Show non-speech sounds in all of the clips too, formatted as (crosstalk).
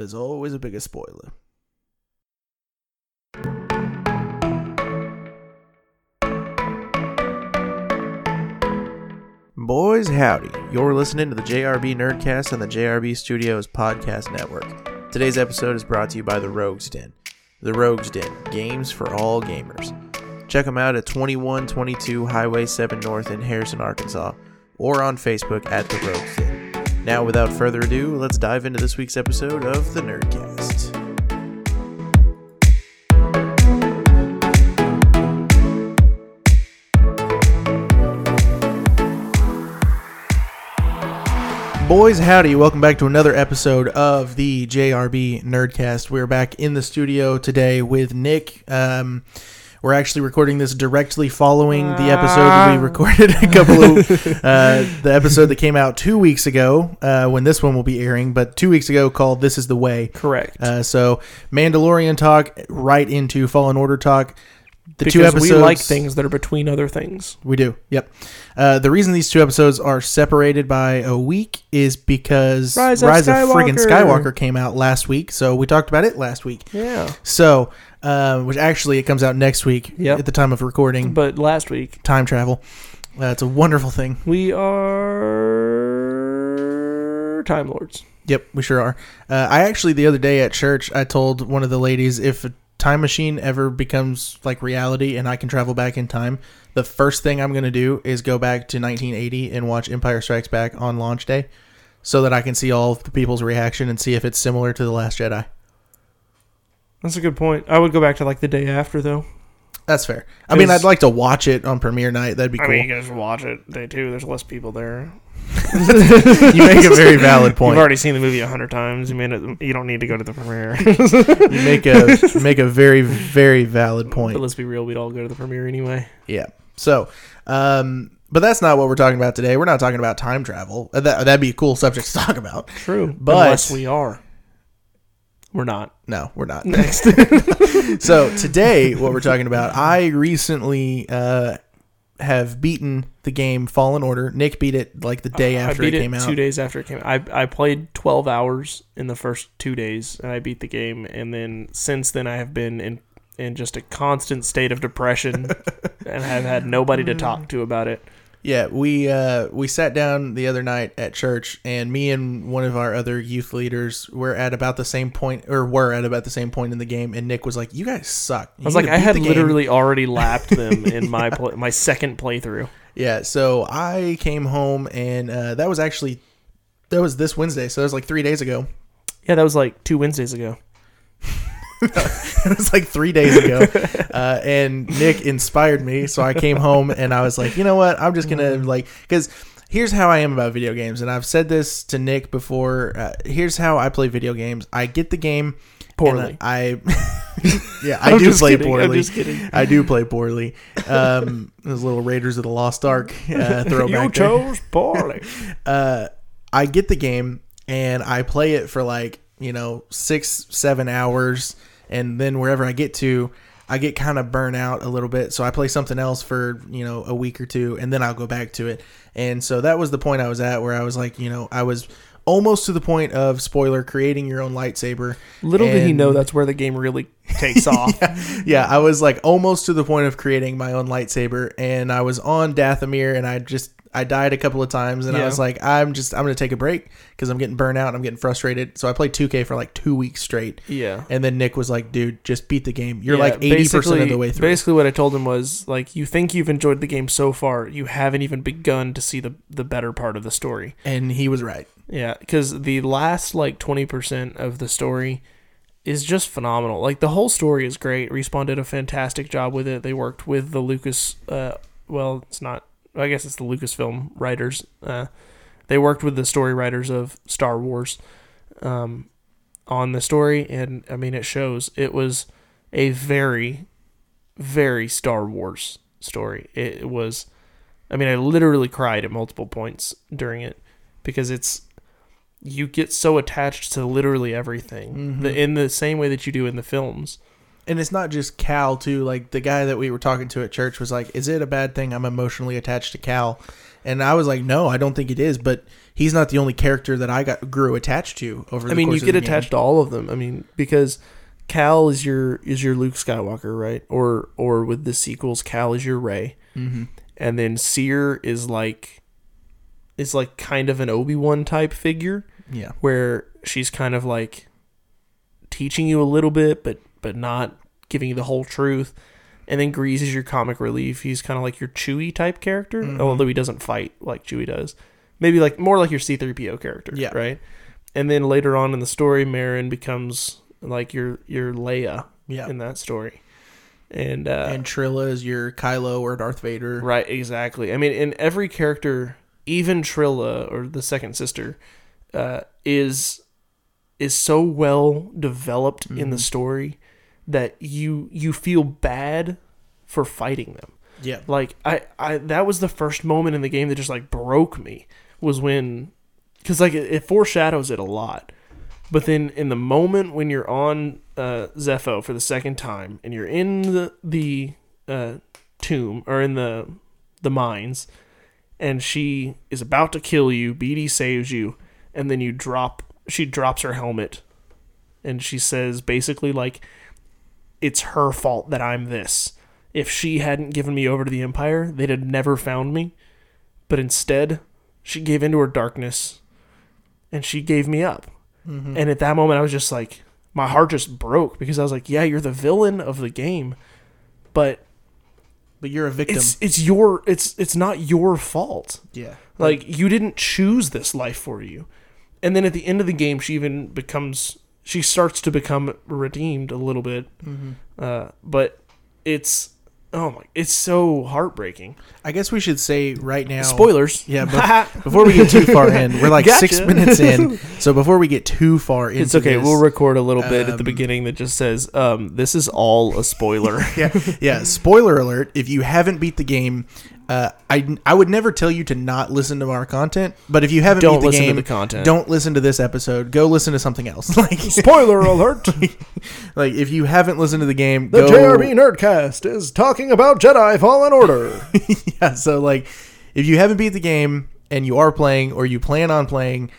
there's always a bigger spoiler. Boys, howdy. You're listening to the JRB Nerdcast on the JRB Studios Podcast Network. Today's episode is brought to you by The Rogues Den. The Rogues Den, games for all gamers. Check them out at 2122 Highway 7 North in Harrison, Arkansas, or on Facebook at The Rogues Den. Now, without further ado, let's dive into this week's episode of the Nerdcast. Boys, howdy. Welcome back to another episode of the JRB Nerdcast. We're back in the studio today with Nick. Um, we're actually recording this directly following the episode we recorded a couple of (laughs) uh, the episode that came out two weeks ago uh, when this one will be airing, but two weeks ago called "This Is the Way." Correct. Uh, so Mandalorian talk right into Fallen Order talk. The because two episodes we like things that are between other things. we do. Yep. Uh, the reason these two episodes are separated by a week is because Rise of friggin' Skywalker. Skywalker came out last week, so we talked about it last week. Yeah. So, uh, which actually it comes out next week Yep. at the time of recording. But last week Time travel. Uh, it's a wonderful thing. we are Time Lords. Yep, we sure are. Uh, I actually the other day at church, I told one of the ladies if a time machine ever becomes like reality and I can travel back in time, the first thing I'm gonna do is go back to 1980 and watch Empire Strikes Back on launch day, so that I can see all of the people's reaction and see if it's similar to the Last Jedi. That's a good point. I would go back to like the day after though. That's fair. I mean, I'd like to watch it on premiere night. That'd be cool. I mean, you can just watch it day two. There's less people there. (laughs) you make a very valid point. You've already seen the movie a hundred times. You made it. You don't need to go to the premiere. (laughs) You make a make a very very valid point. but let's be real. We'd all go to the premiere anyway. Yeah. So, um, but that's not what we're talking about today. We're not talking about time travel. Uh, That that'd be a cool subject to talk about. True. But- unless we are, we're not. No, we're not. Next. (laughs) so today, what we're talking about, I recently uh, have beaten the game Fallen Order. Nick beat it like the day after I beat it it, came out. two days after it came. out. I I played twelve hours in the first two days, and I beat the game. And then since then, I have been in in just a constant state of depression, (laughs) and have had nobody to talk to about it. Yeah, we uh, we sat down the other night at church, and me and one of our other youth leaders were at about the same point, or were at about the same point in the game. And Nick was like, "You guys suck." I was like, I had literally already lapped them in my (laughs) my second playthrough. Yeah, so I came home and uh, that was actually that was this Wednesday, so that was like three days ago. Yeah, that was like two Wednesdays ago. (laughs) it was like three days ago, (laughs) uh, and Nick inspired me, so I came home and I was like, you know what, I'm just gonna like because here's how I am about video games, and I've said this to Nick before. Uh, here's how I play video games: I get the game and Poorly. I, (laughs) yeah, I do play kidding, I'm poorly. just kidding. I do play poorly. Um, (laughs) those little Raiders of the Lost Ark uh, (laughs) throwback. You there. chose poorly. uh, I get the game and I play it for like you know six seven hours, and then wherever I get to, I get kind of burnt out a little bit. So I play something else for you know a week or two, and then I'll go back to it. And so that was the point I was at, where I was like, you know, I was almost to the point of spoiler creating your own lightsaber. Little did he know that's where the game really takes (laughs) off. yeah, I was like almost to the point of creating my own lightsaber, and I was on Dathomir, and I just I died a couple of times, and I was like, I'm just I'm gonna take a break because I'm getting burnt out, and I'm getting frustrated. So I played 2K for like two weeks straight, Yeah. and then Nick was like, "Dude, just beat the game. You're Yeah, like 80 percent of the way through." Basically, what I told him was like, you think you've enjoyed the game so far, you haven't even begun to see the the better part of the story. And he was right. Yeah, because the last like twenty percent of the story is just phenomenal. Like the whole story is great. Respawn did a fantastic job with it. They worked with the Lucas. Uh, well, it's not. I guess it's the Lucasfilm writers. Uh, they worked with the story writers of Star Wars um, on the story, and I mean, it shows. It was a very, very Star Wars story. It was. I mean, I literally cried at multiple points during it because it's you get so attached to literally everything Mm-hmm. the, in the same way that you do in the films. And it's not just Cal too. Like the guy that we were talking to at church was like, "Is it a bad thing I'm emotionally attached to Cal?" And I was like, "No, I don't think it is." But he's not the only character that I got grew attached to over. The I mean, you get the game. attached to all of them. I mean, because Cal is your is your Luke Skywalker, right? Or or with the sequels, Cal is your Rey, Mm-hmm. and then Cere is like is like kind of an Obi Wan type figure, Yeah, where she's kind of like teaching you a little bit, but but not giving you the whole truth. And then Greez is your comic relief. He's kind of like your Chewie type character, Mhm. although he doesn't fight like Chewie does. Maybe like more like your C-3PO character, Yeah. right? And then later on in the story, Merrin becomes like your your Leia yeah. in that story. And uh, and Trilla is your Kylo or Darth Vader. Right, exactly. I mean, in every character, even Trilla or the second sister, uh, is is so well developed in Mm-hmm. the story that you you feel bad for fighting them. Yeah, Like I, I that was the first moment in the game that just like broke me was when because like it, it foreshadows it a lot. But then in the moment when you're on uh, Zeffo for the second time and you're in the the uh, tomb or in the the mines, and she is about to kill you, BD saves you, and then you drop. She drops her helmet, and she says basically like, "It's her fault that I'm this." If she hadn't given me over to the Empire, they'd have never found me. But instead, she gave into her darkness and she gave me up. Mm-hmm. And at that moment, I was just like, my heart just broke because I was like, yeah, you're the villain of the game, but but you're a victim. it's it's your it's it's not your fault. yeah, Like you didn't choose this life for you. And then at the end of the game, she even becomes she starts to become redeemed a little bit. Mm-hmm. Uh, but it's oh my, it's so heartbreaking. I guess we should say right now. Spoilers. Yeah, but (laughs) before we get too far in, we're like Gotcha. six minutes in. (laughs) So before we get too far into It's okay. this- We'll record a little bit at the um, beginning that just says, um, "This is all a spoiler." (laughs) yeah, yeah. Spoiler alert: If you haven't beat the game, uh, I I would never tell you to not listen to our content. But if you haven't Don't beat the listen to game, the content. don't listen to this episode. Go listen to something else. (laughs) Like (laughs) Spoiler alert! (laughs) like if you haven't listened to the game, The go, JRB Nerdcast is talking about Jedi Fallen Order. yeah. So like, if you haven't beat the game and you are playing or you plan on playing.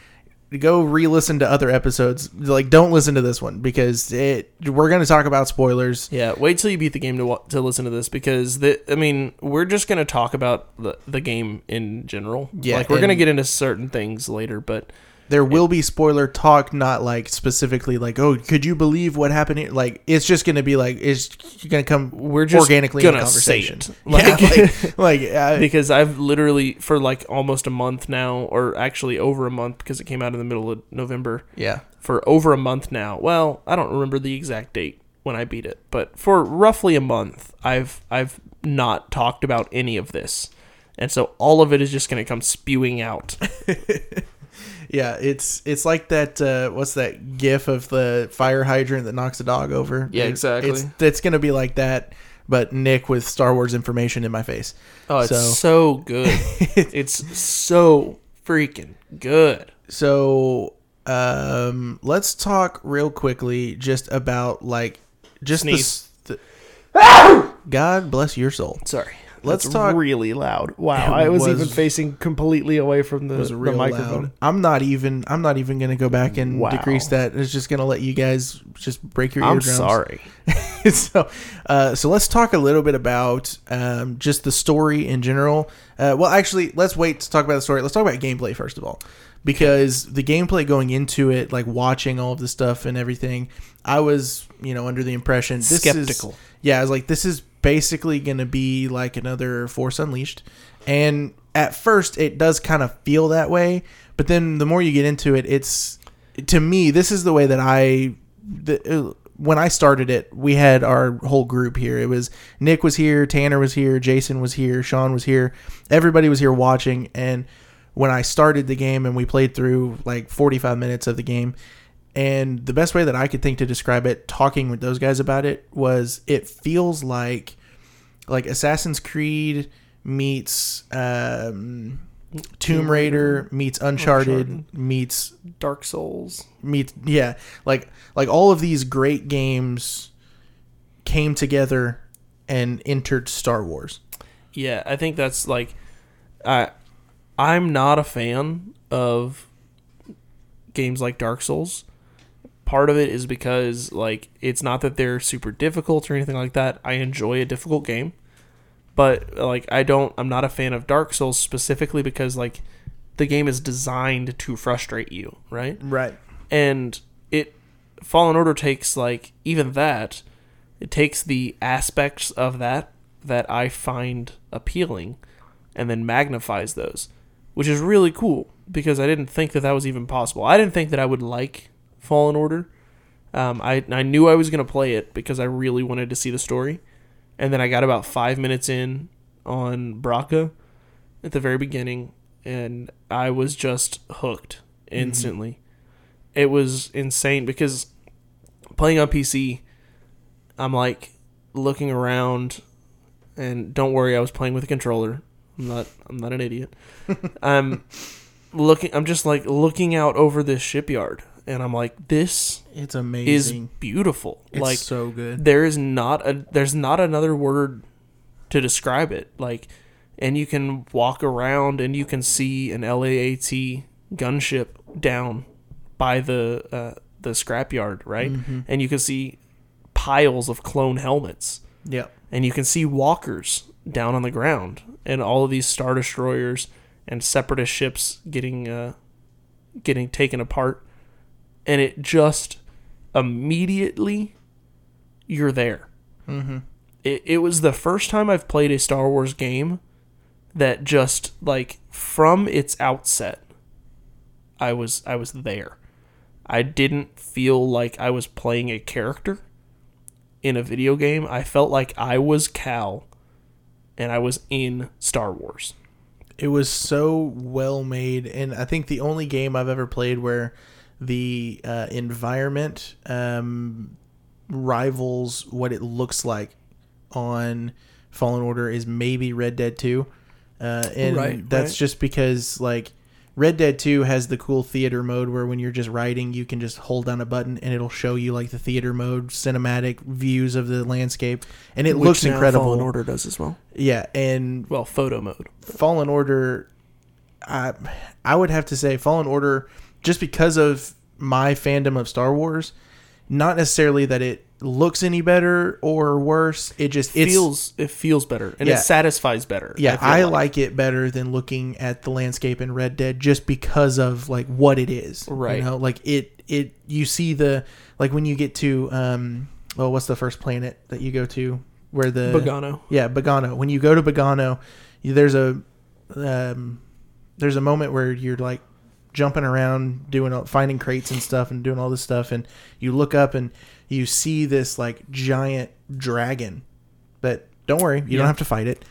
Go re-listen to other episodes. Like, don't listen to this one because it. We're going to talk about spoilers. yeah, wait till you beat the game to wa- to listen to this because the I mean we're just gonna talk about the the game in general. Yeah, like we're gonna get into certain things later, but There will be spoiler talk, not like specifically like, oh, could you believe what happened here? Like, it's just going to be like, it's going to come we're just organically gonna in conversation. (laughs) Like, yeah, like, like uh, (laughs) because I've literally for like almost a month now, or actually over a month because it came out in the middle of November. yeah, for over a month now. Well, I don't remember the exact date when I beat it, but for roughly a month, I've I've not talked about any of this. And so all of it is just going to come spewing out. (laughs) yeah. It's it's like that. Uh, what's that GIF of the fire hydrant that knocks a dog over? Yeah, exactly. It's it's going to be like that, but Nick with Star Wars information in my face. Oh, it's So- so, good. (laughs) it's so freaking good. So, um, let's talk real quickly just about like just the Sneeze. s- the- (coughs) God bless your soul. Sorry. Let's That's talk- really loud. Wow. I was, was- even facing completely away from the, the real microphone. loud. I'm not even. I'm not even gonna go back and Wow. decrease that. It's just gonna let you guys just break your I'm eardrums. sorry. (laughs) so, uh, so let's talk a little bit about um, just the story in general. Uh, well, actually, let's wait to talk about the story. Let's talk about gameplay first of all, because the gameplay going into it, like watching all of the stuff and everything, I was, you know, under the impression this Skeptical. Is, yeah, I was like, this is basically going to be like another Force Unleashed, and at first it does kind of feel that way, but then the more you get into it, it's to me this is the way that I the, uh, when I started it, we had our whole group here. It was Nick was here, Tanner was here, Jason was here, Sean was here. Everybody was here watching. And when I started the game and we played through like 45 minutes of the game, and the best way that I could think to describe it, talking with those guys about it, was it feels like like Assassin's Creed meets um, Tomb Raider meets Uncharted, Uncharted. meets Dark Souls. meets yeah like like all of these great games came together and entered Star Wars. Yeah, I think that's like I I'm not a fan of games like Dark Souls. Part of it is because like it's not that they're super difficult or anything like that. I enjoy a difficult game. But like I don't I'm not a fan of Dark Souls specifically because like the game is designed to frustrate you, right? Right. and it fallen order takes like even that it takes the aspects of that that i find appealing and then magnifies those which is really cool because i didn't think that that was even possible i didn't think that i would like fallen order um, I, I knew i was going to play it because i really wanted to see the story and then i got about five minutes in on Bracca at the very beginning and i was just hooked instantly it was insane because playing on PC, I'm like looking around, and don't worry, I was playing with a controller. I'm not. I'm not an idiot. (laughs) I'm looking. I'm just like looking out over this shipyard, and I'm like, this It's is amazing. beautiful. it's like so good. there is not a there's not another word to describe it like and you can walk around and you can see an LAAT gunship down by the uh, the scrapyard right and you can see piles of clone helmets Yep. and you can see walkers down on the ground and all of these star destroyers and separatist ships getting uh, getting taken apart and it just immediately you're there. Mm-hmm. it, it was the first time i've played a star wars game that just like from its outset i was i was there. I didn't feel like i was playing a character in a video game. I felt like i was cal and i was in star wars. It was so well made, and I think the only game I've ever played where the uh, environment um, rivals what it looks like on Fallen Order is maybe Red Dead Two, uh, and Right, that's right. just because like Red Dead Two has the cool theater mode where when you're just riding, you can just hold down a button and it'll show you like the theater mode cinematic views of the landscape, and it Which looks incredible. fallen order does as well Yeah, and well photo mode Fallen Order, I I would have to say Fallen Order, just because of my fandom of Star Wars, not necessarily that it looks any better or worse. It just feels it feels better and Yeah. it satisfies better yeah. feel I like. it better than looking at the landscape in Red Dead just because of like what it is. Right. You know, like it it you see the like when you get to um well what's the first planet that you go to where the Bogano. yeah, Bogano. When you go to Bogano, there's a um, there's a moment where you're like jumping around, doing all- finding crates and stuff, and doing all this stuff, and you look up and you see this like giant dragon. But don't worry, you Yeah. don't have to fight it.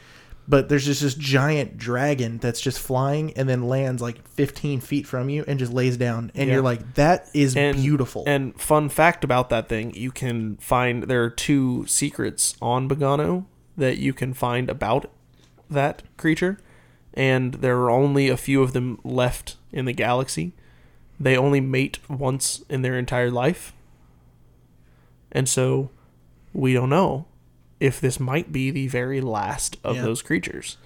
But there's just this giant dragon that's just flying and then lands like 15 feet from you and just lays down, and Yeah. you're like, that is And- beautiful. And fun fact about that thing, you can find there are two secrets on Bogano that you can find about that creature, and there are only a few of them left in the galaxy. They only mate once in their entire life. And so we don't know if this might be the very last of Yeah. those creatures.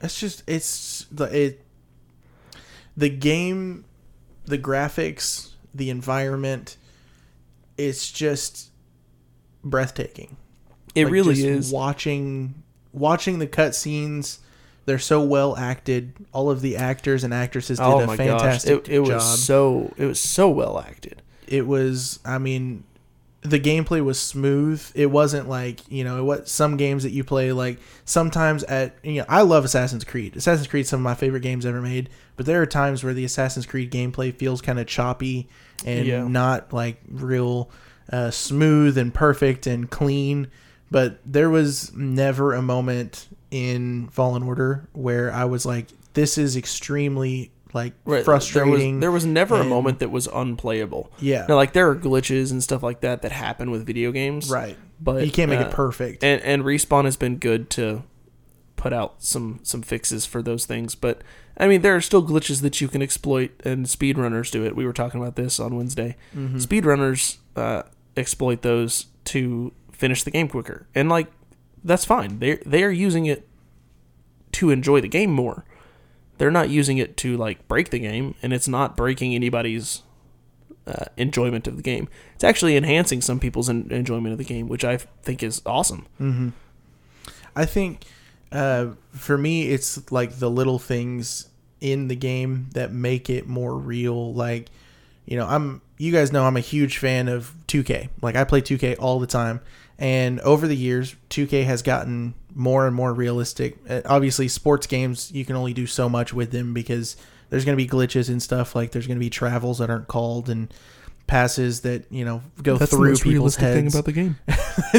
It's just it's the it the game, the graphics, the environment. It's just breathtaking. It Like, really is. watching watching the cutscenes. They're so well acted. All of the actors and actresses did oh a my fantastic gosh! It, it job. was so it was so well acted. it was i mean the gameplay was smooth it wasn't like you know what some games that you play like sometimes at you know i love assassin's creed assassin's creed some of my favorite games ever made but there are times where the assassin's creed gameplay feels kind of choppy and Yeah. not like real uh, smooth and perfect and clean but there was never a moment in fallen order where i was like this is extremely like Right, frustrating There was, there was never a moment that was unplayable. yeah Now, like there are glitches and stuff like that that happen with video games, right But you can't make uh, it perfect And and respawn has been good to put out some some fixes for those things. But I mean, there are still glitches that you can exploit, and speedrunners do it. We were talking about this on Wednesday. Mhm. Speedrunners uh, exploit those to finish the game quicker. And like that's fine. They they are using it to enjoy the game more. They're not using it to like break the game, and it's not breaking anybody's uh, enjoyment of the game. It's actually enhancing some people's en- enjoyment of the game, which I think is awesome. Mm-hmm. I think uh, for me, it's like the little things in the game that make it more real. Like, you know, I'm you guys know I'm a huge fan of 2K. Like I play 2K all the time, and over the years, 2K has gotten more and more realistic. Uh, obviously, sports games you can only do so much with them because there's going to be glitches and stuff. Like there's going to be travels that aren't called and passes that you know go That's the through most people's realistic heads. thing about the game.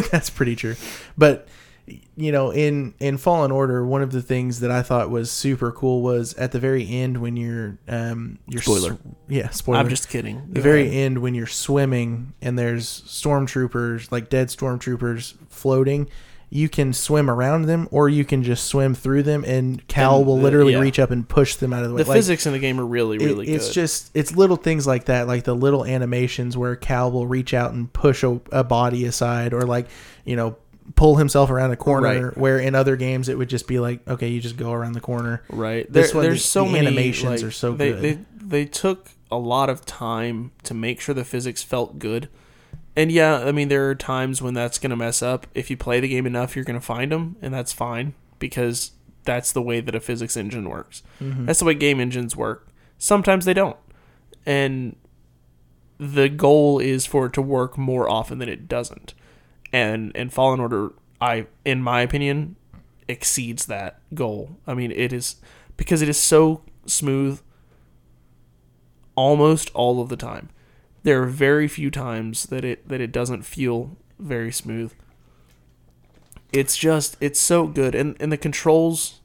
(laughs) That's pretty true. But you know, in in Fallen Order, one of the things that I thought was super cool was at the very end when you're um you're Spoiler. sw- yeah, spoiler. I'm just kidding. the very end when you're swimming and there's stormtroopers like dead stormtroopers floating. You can swim around them, or you can just swim through them, and Cal And will the- literally yeah. reach up and push them out of the way. the Like, physics in the game are really, it- really it's good. just it's little things like that like the little animations where cal will reach out and push a, a body aside or like you know pull himself around a corner Right. where in other games it would just be like okay you just go around the corner Right. This There, one, there's the- so the many animations like, are so they, good. They they took a lot of time to make sure the physics felt good. And yeah, I mean there are times when that's going to mess up. If you play the game enough, you're going to find them, and that's fine because that's the way that a physics engine works. Mm-hmm. That's the way game engines work. Sometimes they don't. And the goal is for it to work more often than it doesn't. And and Fallen Order I in my opinion exceeds that goal. I mean, it is because it is so smooth almost all of the time. There are very few times that it that it doesn't feel very smooth. It's just it's so good and and the controls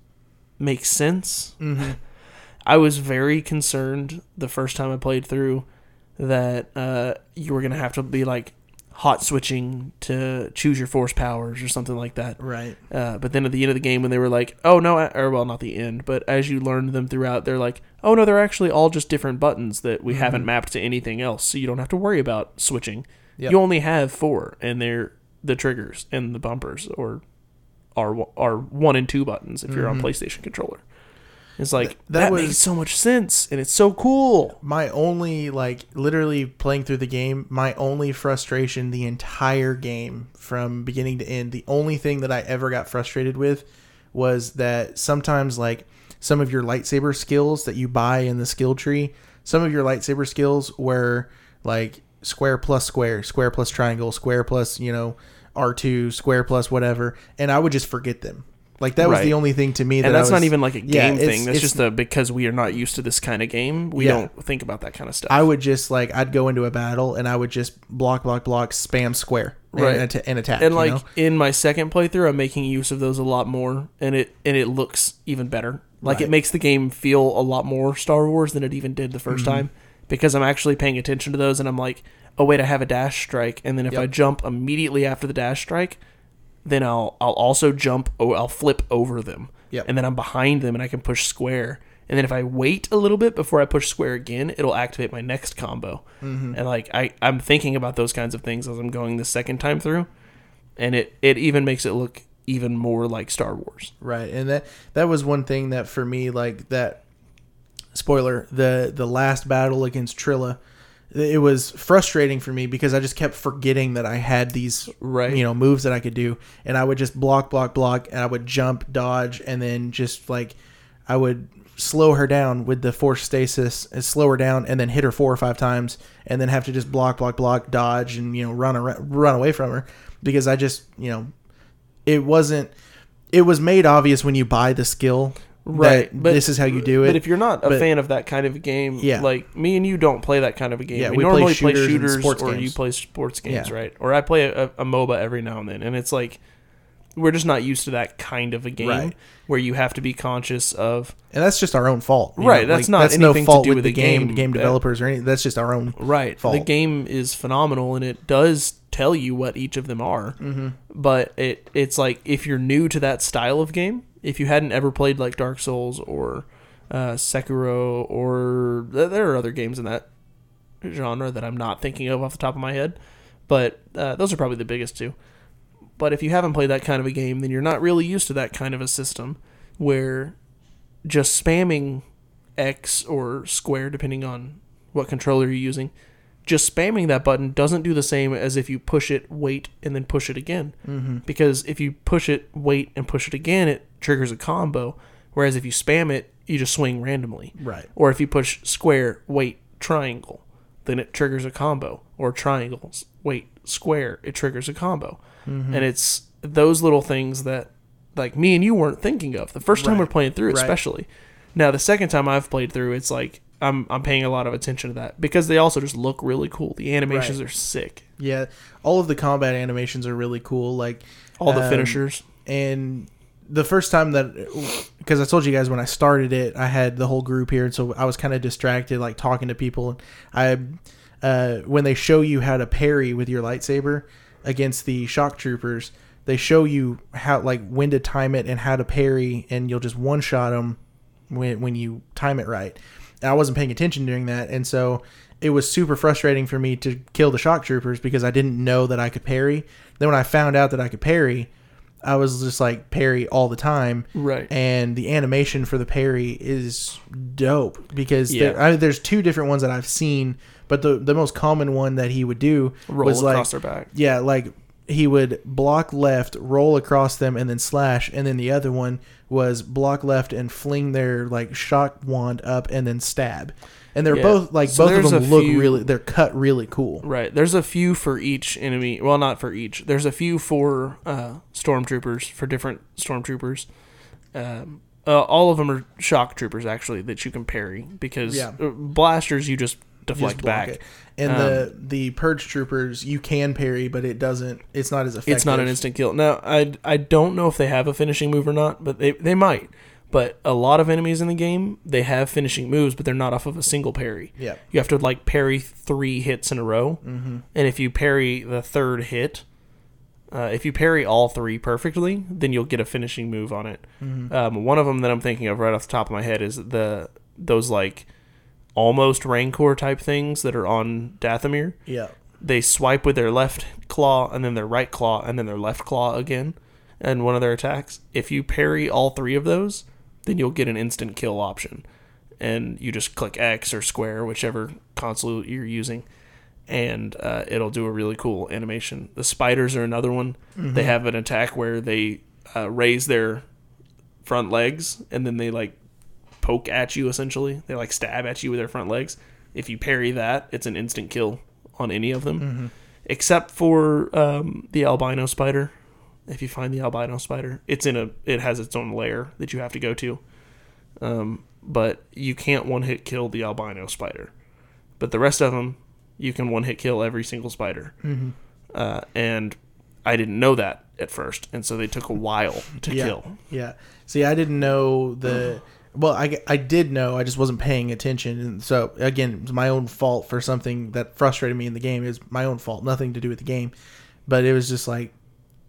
make sense. mm-hmm. (laughs) I was very concerned the first time I played through that uh, you were gonna have to be like hot switching to choose your force powers or something like that. right Uh, but then at the end of the game, when they were like, "Oh no," or well, not the end, but as you learned them throughout, they're like, "Oh no, they're actually all just different buttons that we haven't Mhm. mapped to anything else, so you don't have to worry about switching. Yep. You only have four, and they're the triggers and the bumpers, or are are one and two buttons if you're on Mhm. PlayStation controller." It's like Th- that, that was- makes so much sense, and it's so cool. my only like literally playing through the game my only frustration the entire game from beginning to end the only thing that i ever got frustrated with was that sometimes like some of your lightsaber skills that you buy in the skill tree some of your lightsaber skills were like square plus square square plus triangle square plus you know r2 square plus whatever and i would just forget them like that was Right. the only thing to me that And I that's not even like a Yeah, game it's- thing. That's it's- just a because we are not used to this kind of game. We Yeah. don't think about that kind of stuff. I would just like I'd go into a battle and I would just block, block, block, spam square, Right. and, atta- and attack. and you like know? in my second playthrough i'm making use of those a lot more and it and it looks even better like Right. it makes the game feel a lot more star wars than it even did the 1st Mhm. time because i'm actually paying attention to those and i'm like oh wait i have a dash strike and then if i jump immediately after the dash strike then i'll i'll also jump oh i'll flip over them Yep. and then i'm behind them and i can push square and then if i wait a little bit before i push square again it'll activate my next combo Mhm. and like I, I'm thinking about those kinds of things as I'm going the second time through, and it it even makes it look even more like Star Wars. right, and that that was one thing that for me like that. Spoiler: the the last battle against Trilla, it was frustrating for me because I just kept forgetting that I had these Right. you know moves that I could do, and I would just block, block, block, and I would jump, dodge, and then just like I would slow her down with the force stasis and slow her down, and then hit her four or five times, and then have to just block, block, block, dodge, and you know run around, run away from her because I just you know it wasn't. It was made obvious when you buy the skill, Right, but- this is how you do it. But if you're not a But- fan of that kind of game, Yeah. like me and you don't play that kind of a game. Yeah, we, we normally play shooters and shooters, or you play sports games, Yeah. right? Or I play a, a MOBA every now and then, and it's like we're just not used to that kind of a game Right. where you have to be conscious of and that's just our own fault, Right, that's not that's anything no to fault do with the game, game. developers or anything. That's just our own. right. fault. The game is phenomenal, and it does tell you what each of them are. Mm-hmm. but it it's like if you're new to that style of game, if you hadn't ever played like Dark Souls or uh, Sekiro or th- there are other games in that genre that I'm not thinking of off the top of my head, but uh, those are probably the biggest two. but if you haven't played that kind of a game, then you're not really used to that kind of a system where just spamming X or square, depending on what controller you're using, just spamming that button doesn't do the same as if you push it, wait, and then push it again. Mm-hmm. Because if you push it, wait, and push it again, it triggers a combo. Whereas if you spam it, you just swing randomly. Right. Or if you push square, wait, triangle, then it triggers a combo. Or triangles, wait, square, it triggers a combo. Mm-hmm. And it's those little things that, like me and you weren't thinking of the first time Right. we're playing through, Right. especially. Now the second time I've played through, it's like I'm I'm paying a lot of attention to that because they also just look really cool. The animations Right. are sick. Yeah, all of the combat animations are really cool. Like All the um, finishers. and the first time that because I told you guys when I started it, I had the whole group here, and so I was kind of distracted, like talking to people. I uh, when they show you how to parry with your lightsaber against the shock troopers, they show you how like when to time it and how to parry, and you'll just one shot them when when you time it right. And I wasn't paying attention during that, and so it was super frustrating for me to kill the shock troopers because I didn't know that I could parry. Then when I found out that I could parry, I was just like parry all the time. Right. And the animation for the parry is dope because Yeah. there, I, there's two different ones that I've seen, but the the most common one that he would do Roll was like across their back. yeah, like he would block left, roll across them, and then slash. And then the other one was block left and fling their like shock wand up and then stab. And they're Yeah. both like So both of them look few- really. They're cut really cool. Right. There's a few for each enemy. Well, not for each. There's a few for uh, stormtroopers for different stormtroopers. Um, uh, all of them are shock troopers actually that you can parry because Yeah. uh, blasters you just Just deflect block back. it. And Um, the the purge troopers you can parry, but it doesn't. It's not as effective. It's not an instant kill. Now, I I don't know if they have a finishing move or not, but they they might. But a lot of enemies in the game they have finishing moves, but they're not off of a single parry. Yeah. You have to like parry three hits in a row, Mm-hmm. and if you parry the third hit, uh, if you parry all three perfectly, then you'll get a finishing move on it. Mm-hmm. Um, one of them that I'm thinking of right off the top of my head is the those like almost rancor type things that are on Dathomir Yeah. they swipe with their left claw and then their right claw and then their left claw again and one of their attacks if you parry all three of those then you'll get an instant kill option. And you just click x or square whichever console you're using and uh, it'll do a really cool animation. The spiders are another one. They have an attack where they uh, raise their front legs and then they like poke at you essentially. They like stab at you with their front legs. If you parry that it's an instant kill on any of them. Except for um, the albino spider if you find the albino spider it's in a it has its own lair that you have to go to um, but you can't one hit kill the albino spider but the rest of them you can one hit kill every single spider Mm-hmm. uh, and i didn't know that at first and so they took a while to Yeah. kill Yeah. See, I didn't know the. Well, I, I did know. I just wasn't paying attention, and so again, it's my own fault for something that frustrated me in the game. Is my own fault, nothing to do with the game, but it was just like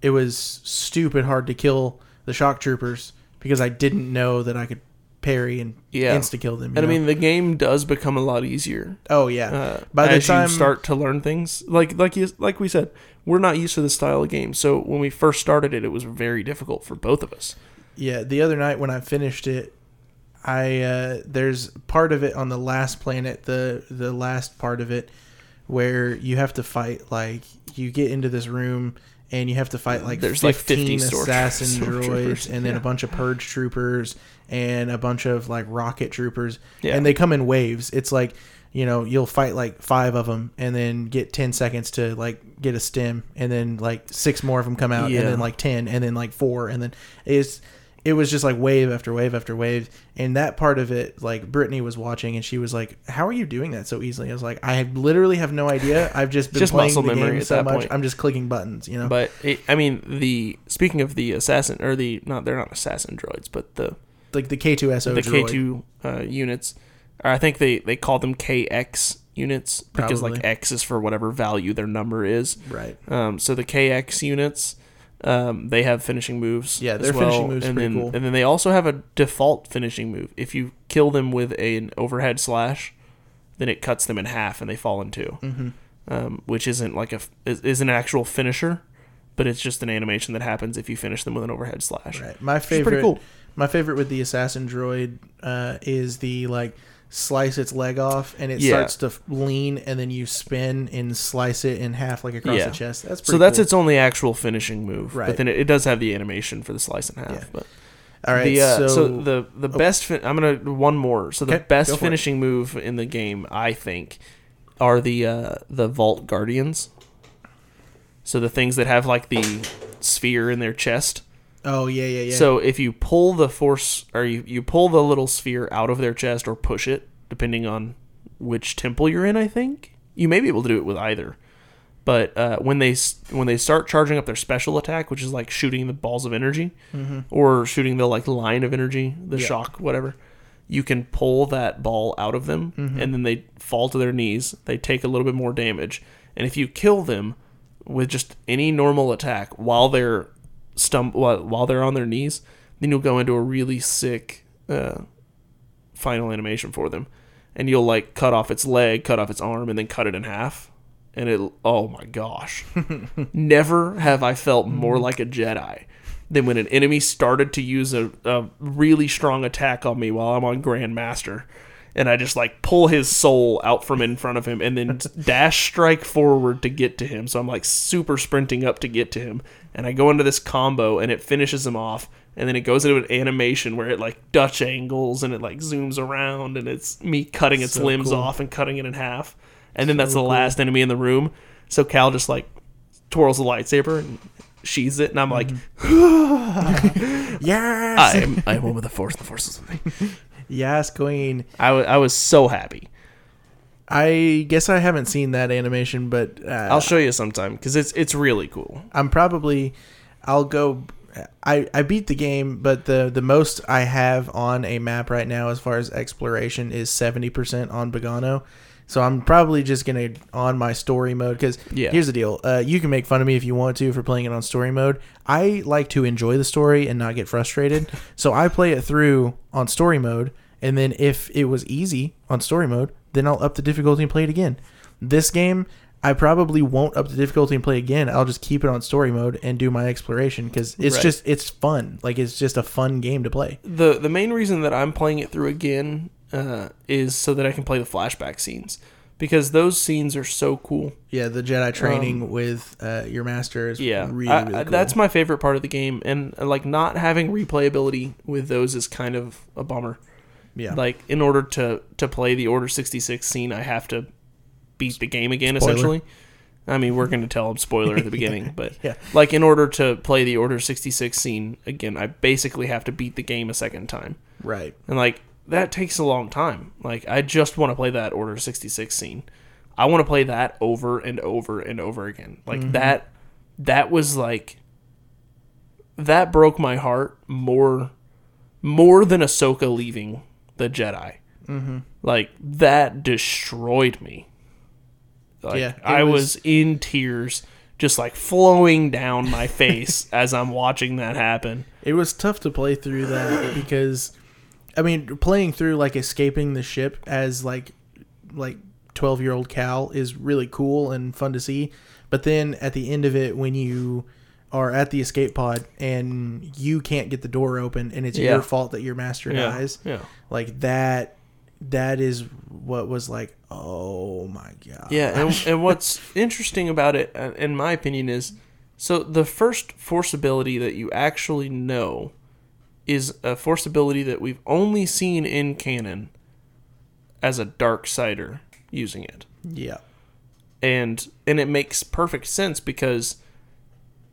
it was stupid hard to kill the shock troopers because I didn't know that I could parry and Yeah. insta kill them. and i mean the game does become a lot easier oh yeah. uh, By the as time- you start to learn things like like you like we said we're not used to this style of game so when we first started it it was very difficult for both of us Yeah, the other night when I finished it, I uh, there's part of it on the last planet, the the last part of it, where you have to fight like you get into this room and you have to fight like There's, like, 50 fifteen storm- assassin (laughs) droids and then yeah. a bunch of purge troopers and a bunch of like rocket troopers, Yeah. and they come in waves. It's like you know you'll fight like five of them and then get 10 seconds to like get a stim and then like six more of them come out Yeah. and then like 10 and then like four and then it's it was just like wave after wave after wave. And that part of it like brittany was watching and she was like how are you doing that so easily? I was like i literally have no idea. I've just been Just playing muscle the memory game so that much. point. i'm just clicking buttons you know? But it, i mean the speaking of the assassin or the not they're not assassin droids but the like the k2so the droid. k2 uh, units. Or i think they they call them kx units because like x is for whatever value their number is. Right. Um, so the KX units, um, they have finishing moves. Yeah, their well, finishing move's and pretty then, cool. And then they also have a default finishing move. If you kill them with a, an overhead slash, then it cuts them in half and they fall in 2 mm-hmm. um, which isn't like a is, is an actual finisher, but it's just an animation that happens if you finish them with an overhead slash. Right. My favorite. cool. My favorite with the assassin droid uh, is the like slice its leg off and it Yeah. starts to lean and then you spin and slice it in half like across Yeah. the chest. That's pretty So that's cool. its only actual finishing move. Right. But then it, it does have the animation for the slice in half. Yeah. But All right. the, uh, so, so, the the best fin- I'm gonna one more. So the Okay, best for it. finishing move in the game, I think, are the uh, the Vault Guardians. So the things that have like the sphere in their chest. Oh yeah yeah yeah. So if you pull the force or you, you pull the little sphere out of their chest or push it, depending on which temple you're in, I think you may be able to do it with either. But uh, when they when they start charging up their special attack, which is like shooting the balls of energy or shooting the like line of energy, the Yeah. shock, whatever, you can pull that ball out of them, and then they fall to their knees. They take a little bit more damage, and if you kill them with just any normal attack while they're stum- while, while they're on their knees, then you'll go into a really sick uh, final animation for them, and you'll like cut off its leg, cut off its arm, and then cut it in half. And it, oh my gosh, (laughs) never have I felt more like a Jedi than when an enemy started to use a, a really strong attack on me while I'm on Grandmaster. And I just like pull his soul out from in front of him and then (laughs) dash strike forward to get to him. So I'm like super sprinting up to get to him. And I go into this combo and it finishes him off. And then it goes into an animation where it like Dutch angles and it like zooms around and it's me cutting its So limbs cool. off and cutting it in half. And then that's the cool. last enemy in the room. So Cal just like twirls the lightsaber and she's it. And I'm like, mm-hmm. (laughs) (laughs) yes, I am, I am one with the force. The force is with me. Yes, Queen. I I was so happy. I guess I haven't seen that animation, but uh, I'll show you sometime because it's it's really cool. I'm probably I'll go I I beat the game, but the the most I have on a map right now as far as exploration is 70% on Bogano. So I'm probably just going to on my story mode cuz Yeah. here's the deal. Uh, you can make fun of me if you want to for playing it on story mode. I like to enjoy the story and not get frustrated. (laughs) so I play it through on story mode and then if it was easy on story mode, then I'll up the difficulty and play it again. This game I probably won't up the difficulty and play again. I'll just keep it on story mode and do my exploration because it's Right. just it's fun. Like it's just a fun game to play. the The main reason that I'm playing it through again uh, is so that I can play the flashback scenes because those scenes are so cool. Yeah, the Jedi training with uh, your master is Um, Yeah, really I- really I- cool. that's my favorite part of the game, and uh, like not having replayability with those is kind of a bummer. yeah. Like in order to to play the Order sixty six scene, I have to beat the game again. Spoiler. Essentially, I mean we're (laughs) going to tell them spoiler at the beginning, but (laughs) Yeah. like in order to play the Order sixty six scene again, I basically have to beat the game a second time, right. and like that takes a long time. Like I just want to play that Order sixty six scene. I want to play that over and over and over again. Like Mm-hmm. that that was like that broke my heart more more than Ahsoka leaving the Jedi. Mm-hmm. Like that destroyed me. Like, Yeah, I was- was in tears, just like flowing down my (laughs) face as I'm watching that happen. It was tough to play through that because, I mean, playing through like escaping the ship as like like twelve year old Cal is really cool and fun to see. But then at the end of it, when you are at the escape pod and you can't get the door open and it's Yeah. your fault that your master Yeah, dies, yeah. like that, that is what was like, oh my god, Yeah, and, (laughs) and what's interesting about it, uh, in my opinion, is so the first force ability that you actually know is a force ability that we've only seen in canon as a dark sider using it, yeah, and and it makes perfect sense because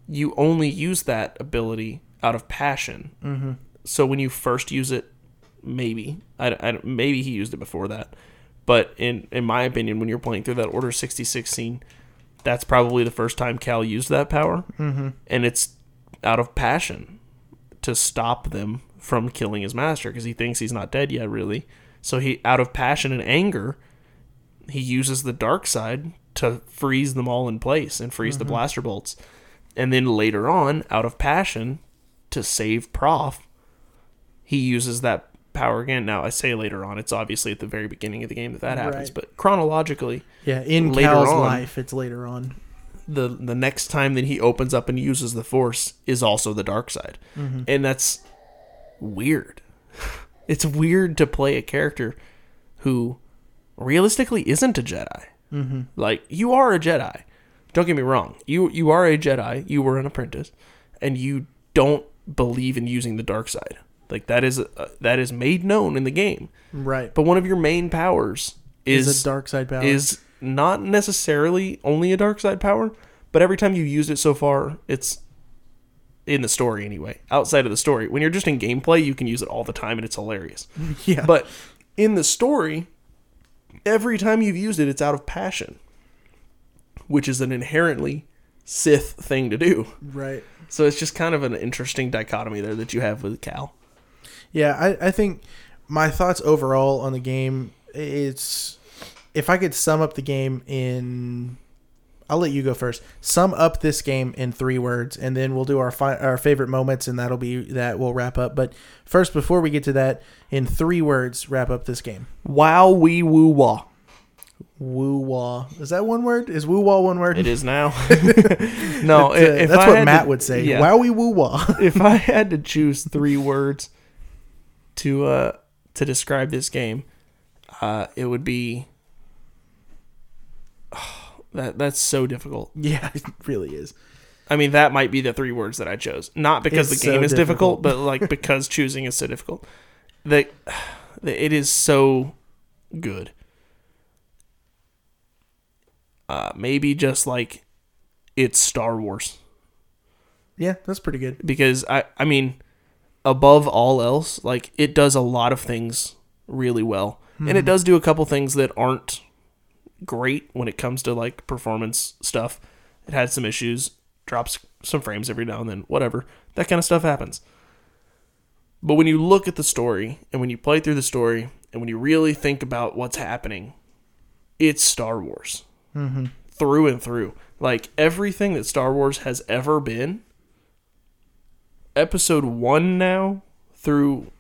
you only use that ability out of passion. Mm-hmm. So when you first use it, maybe I, I maybe he used it before that, but in in my opinion, when you're playing through that Order sixty six scene, that's probably the first time Cal used that power, mm-hmm. and it's out of passion to stop them from killing his master because he thinks he's not dead yet, really. So he, out of passion and anger, he uses the dark side to freeze them all in place and freeze the mm-hmm. blaster bolts. And then later on, out of passion, to save Prauf, he uses that power again. Now, I say later on, it's obviously at the very beginning of the game that that happens, Right. but chronologically, yeah. In Later Cal's on- life, it's later on. The the next time that he opens up and uses the force is also the dark side. And that's weird. (laughs) It's weird to play a character who realistically isn't a Jedi. Mm-hmm. Like you are a Jedi. Don't get me wrong. You you are a Jedi. You were an apprentice, and you don't believe in using the dark side. Like that is uh, that is made known in the game. Right. But one of your main powers is is a dark side power. is not necessarily only a dark side power, but every time you've used it so far, it's in the story anyway. Outside of the story, when you're just in gameplay, you can use it all the time and it's hilarious. (laughs) yeah. But in the story, every time you've used it, it's out of passion, which is an inherently Sith thing to do. right. So it's just kind of an interesting dichotomy there that you have with Cal. Yeah, I, I think my thoughts overall on the game it's if I could sum up the game in I'll let you go first. Sum up this game in three words, and then we'll do our fi- our favorite moments, and that'll be that we'll wrap up. But first, before we get to that, in three words, wrap up this game. Wow, wee woo wah. Woo wah. Is that one word? Is woo wah one word? It is now. (laughs) (laughs) no, Uh, if that's I what had Matt to- would say. yeah. Wowie woo wah. (laughs) if I had to choose three words to uh to describe this game, uh, it would be that that's so difficult. yeah, (laughs) it really is. I mean, that might be the three words that I chose, not because It's the game so is difficult, difficult. but like (laughs) because choosing is so difficult. That (sighs) it is so good. Uh, maybe just like it's Star Wars. Yeah, that's pretty good. because I I mean above all else like it does a lot of things really well and it does do a couple things that aren't great when it comes to like performance stuff. It had some issues drops some frames every now and then whatever. That kind of stuff happens. But when you look at the story and when you play through the story and when you really think about what's happening it's Star Wars. Mm-hmm. Through and through. Like everything that Star Wars has ever been episode one now through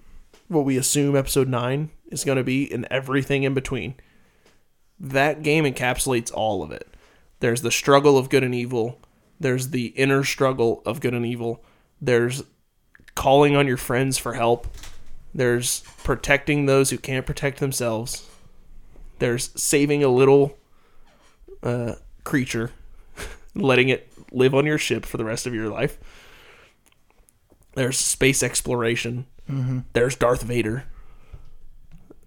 what we assume episode nine is going to be and everything in between. That game encapsulates all of it. There's the struggle of good and evil. There's the inner struggle of good and evil. There's calling on your friends for help. There's protecting those who can't protect themselves. There's saving a little uh, creature, (laughs) letting it live on your ship for the rest of your life. There's space exploration. There's Darth Vader.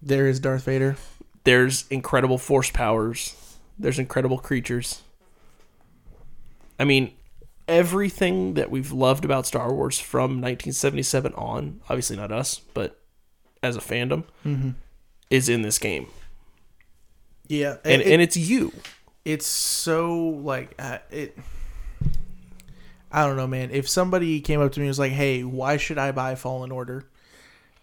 There is Darth Vader. There's incredible force powers. There's incredible creatures. I mean, everything that we've loved about Star Wars from 1977 on, obviously not us, but as a fandom, is in this game. Yeah, And, it- and it's you. it's so like uh, it i don't know man if somebody came up to me and was like hey why should i buy fallen order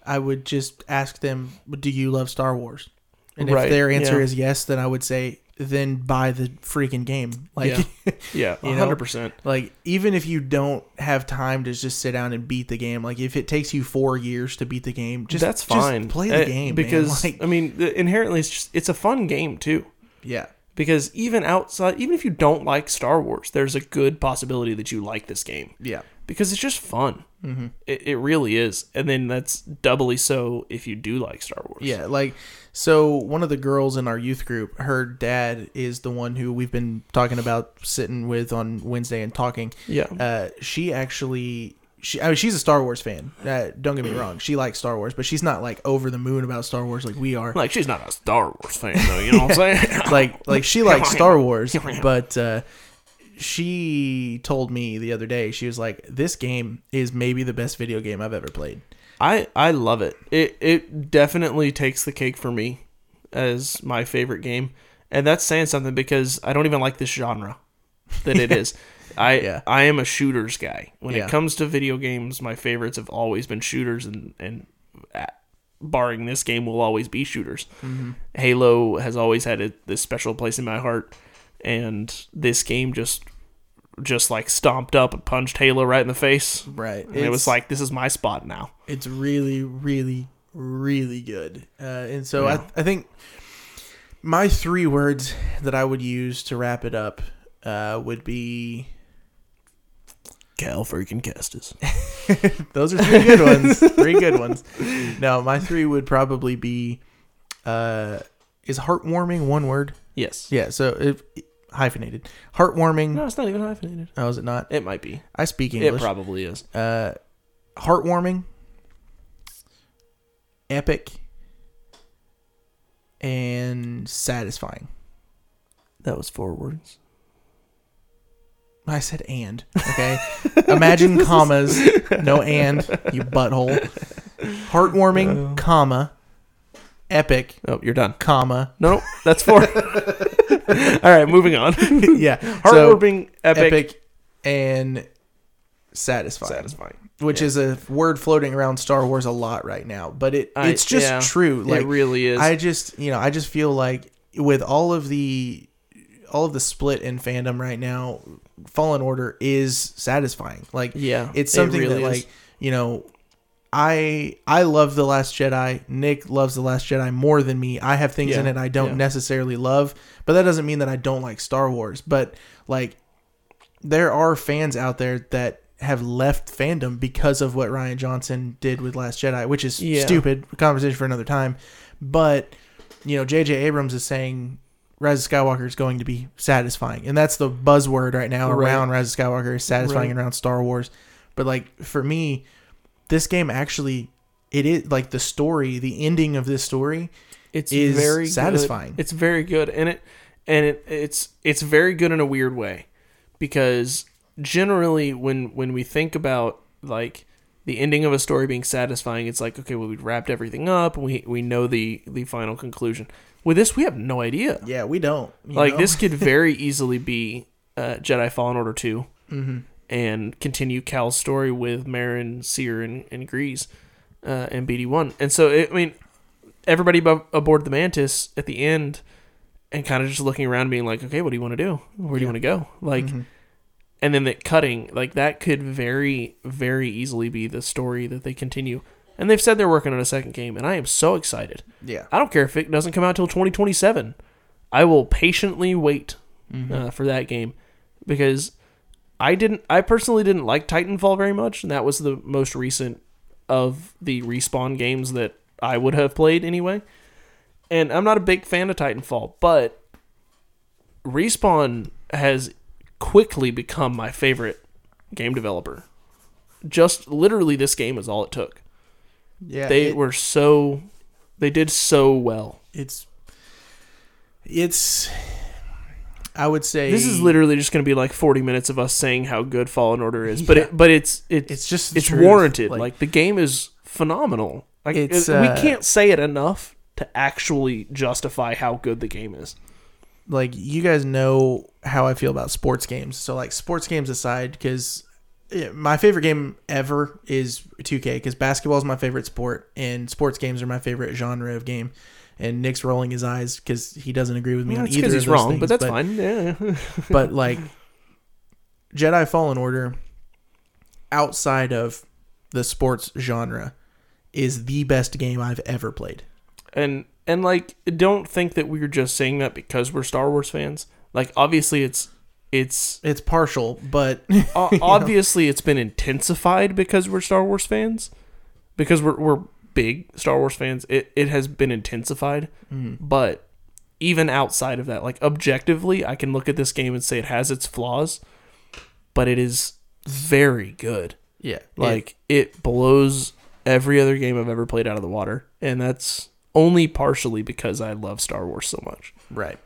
i would just ask them do you love star wars and Right, if their answer yeah. is yes then i would say then buy the freaking game (laughs) like Yeah, (laughs) You know? 100%. like even if you don't have time to just sit down and beat the game like if it takes you four years to beat the game just That's just fine. play the Uh, game because man. (laughs) Like, I mean, inherently, it's just it's a fun game too. yeah Because even outside, even if you don't like Star Wars, there's a good possibility that you like this game yeah because it's just fun. Mm-hmm. It, it really is, and then that's doubly so if you do like Star Wars. Yeah, like so one of the girls in our youth group, her dad is the one who we've been talking about sitting with on Wednesday and talking. yeah, Uh, she actually she I mean she's a Star Wars fan. Uh, don't get me wrong, she likes Star Wars, but she's not like over the moon about Star Wars like we are. like she's not a Star Wars fan though. You know what I'm saying? (laughs) like like she likes Star Wars, but uh, she told me the other day she was like, "This game is maybe the best video game I've ever played." I I love it. It it definitely takes the cake for me as my favorite game, and that's saying something because I don't even like this genre that it (laughs) is. I Yeah. I am a shooters guy. When Yeah. it comes to video games, my favorites have always been shooters, and and uh, barring this game, will always be shooters. Halo has always had a, this special place in my heart, and this game just just like stomped up and punched Halo right in the face. Right. And it was like, this is my spot now. it's really really really good uh, and so I, I think my three words that i would use to wrap it up uh, would be Cal freaking Kestis. (laughs) those are three good ones. Three good ones. No, my three would probably be uh, is heartwarming one word? Yes. Yeah, so it, hyphenated. Heartwarming. No, it's not even hyphenated. Oh, is it not? It might be. I speak English. It probably is. uh, heartwarming, epic, and satisfying. That was four words. I said and. Okay. (laughs) Imagine commas. No and, you butthole. Heartwarming, comma, epic, Oh, you're done. comma. No, that's four. (laughs) All right, moving on. (laughs) yeah. So Heartwarming, epic, epic and satisfying. satisfying. Which is a word floating around Star Wars a lot right now, but it I- it's just yeah. true. Like it really is. I just, you know, I just feel like with all of the all of the split in fandom right now, Fallen Order is satisfying. Like yeah, it's it something really that is. like, you know, I I love The Last Jedi. Nick loves The Last Jedi more than me. I have things Yeah, in it I don't yeah. necessarily love, but that doesn't mean that I don't like Star Wars. But like there are fans out there that have left fandom because of what Rian Johnson did with Last Jedi, which is Yeah. stupid. Conversation for another time. But you know, J.J. Abrams is saying Rise of Skywalker is going to be satisfying, and that's the buzzword right now Right. around Rise of Skywalker is satisfying Right. around Star Wars. But like for me, this game actually it is like the story, the ending of this story it's is very satisfying. Good. It's very good, and it and it it's it's very good in a weird way because generally when when we think about like the ending of a story being satisfying, it's like okay, well we wrapped everything up, we we know the the final conclusion. With this, we have no idea. Yeah, we don't like know? this could (laughs) very easily be uh, Jedi Fallen Order 2 Mm-hmm. and continue Cal's story with Merrin, Cere, and, and Greez uh, and BD one. And so it, I mean, everybody abo- aboard the Mantis at the end and kind of just looking around, being like, okay, what do you want to do? Where do you want to go? Like, Mhm. and then the cutting like that could very very easily be the story that they continue. And they've said they're working on a second game, and I am so excited. yeah, I don't care if it doesn't come out till 2027. I will patiently wait Mm-hmm. uh, for that game because I didn't. I personally didn't like Titanfall very much, and that was the most recent of the respawn games that I would have played anyway. And I'm not a big fan of Titanfall, but respawn has quickly become my favorite game developer. Just literally, this game is all it took. Yeah. They it- were so, they did so well. it's it's. I would say This is literally just going to be like 40 minutes of us saying how good Fallen Order is, but it, but it's it, It's just it's truth. warranted. Like- Like, the game is phenomenal. Like It's, it- we uh, can't say it enough to actually justify how good the game is. like you guys know how I feel about sports games. So like sports games aside, because my favorite game ever is 2K because basketball is my favorite sport and sports games are my favorite genre of game. And Nick's rolling his eyes because he doesn't agree with me on either. of he's wrong, things, but that's fine. Yeah. but (laughs) like Jedi Fallen Order outside of the sports genre is the best game I've ever played. and and like don't think that we're just saying that because we're Star Wars fans. Like obviously it's it's It's partial, but (laughs) obviously it's been intensified because we're Star Wars fans. Because we're we're big Star Wars fans. It it has been intensified. mm, But even outside of that, like objectively, I can look at this game and say it has its flaws, but it is very good. yeah, Like it blows every other game I've ever played out of the water, and that's only partially because I love Star Wars so much. Right.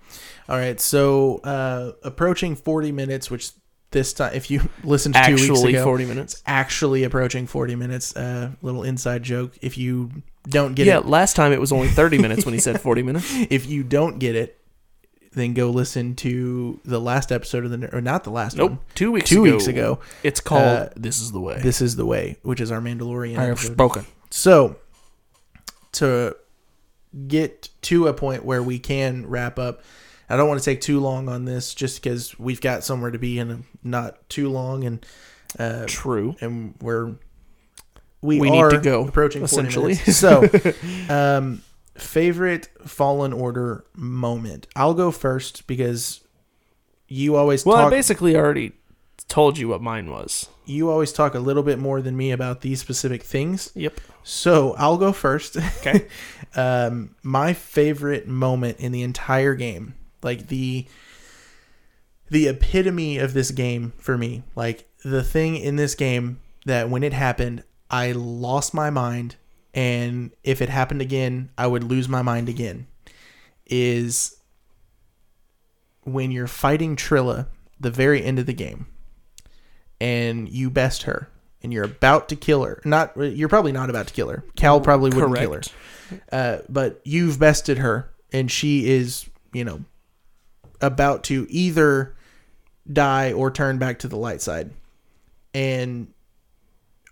All right. So uh, approaching 40 minutes, which this time, if you (laughs) listened to two weeks Actually, ago, forty minutes. actually approaching 40 minutes. Uh, little inside joke. If you don't get Yeah, it, yeah. last time it was only thirty minutes when he said (laughs) forty minutes. if you don't get it, then go listen to the last episode of the or not the last Nope, one. two weeks Two ago. weeks ago. It's called Uh, "This Is the Way." This is the way, which is our Mandalorian. I have episode. spoken. So, to get to a point where we can wrap up, I don't want to take too long on this, just because we've got somewhere to be and not too long, and uh, True. and we're we, We need to go, approaching essentially. (laughs) So, (laughs) um, favorite Fallen Order moment. I'll go first because you always Well, I basically already told you what mine was. you always talk a little bit more than me about these specific things. Yep. So I'll go first. Okay. (laughs) um, my favorite moment in the entire game, like the the epitome of this game for me, like the thing in this game that when it happened, I lost my mind, and if it happened again, I would lose my mind again. Is when you're fighting Trilla, the very end of the game, and you best her, and you're about to kill her. Not you're probably not about to kill her. Cal probably wouldn't kill her. Uh, but you've bested her, and she is, you know, about to either die or turn back to the light side. And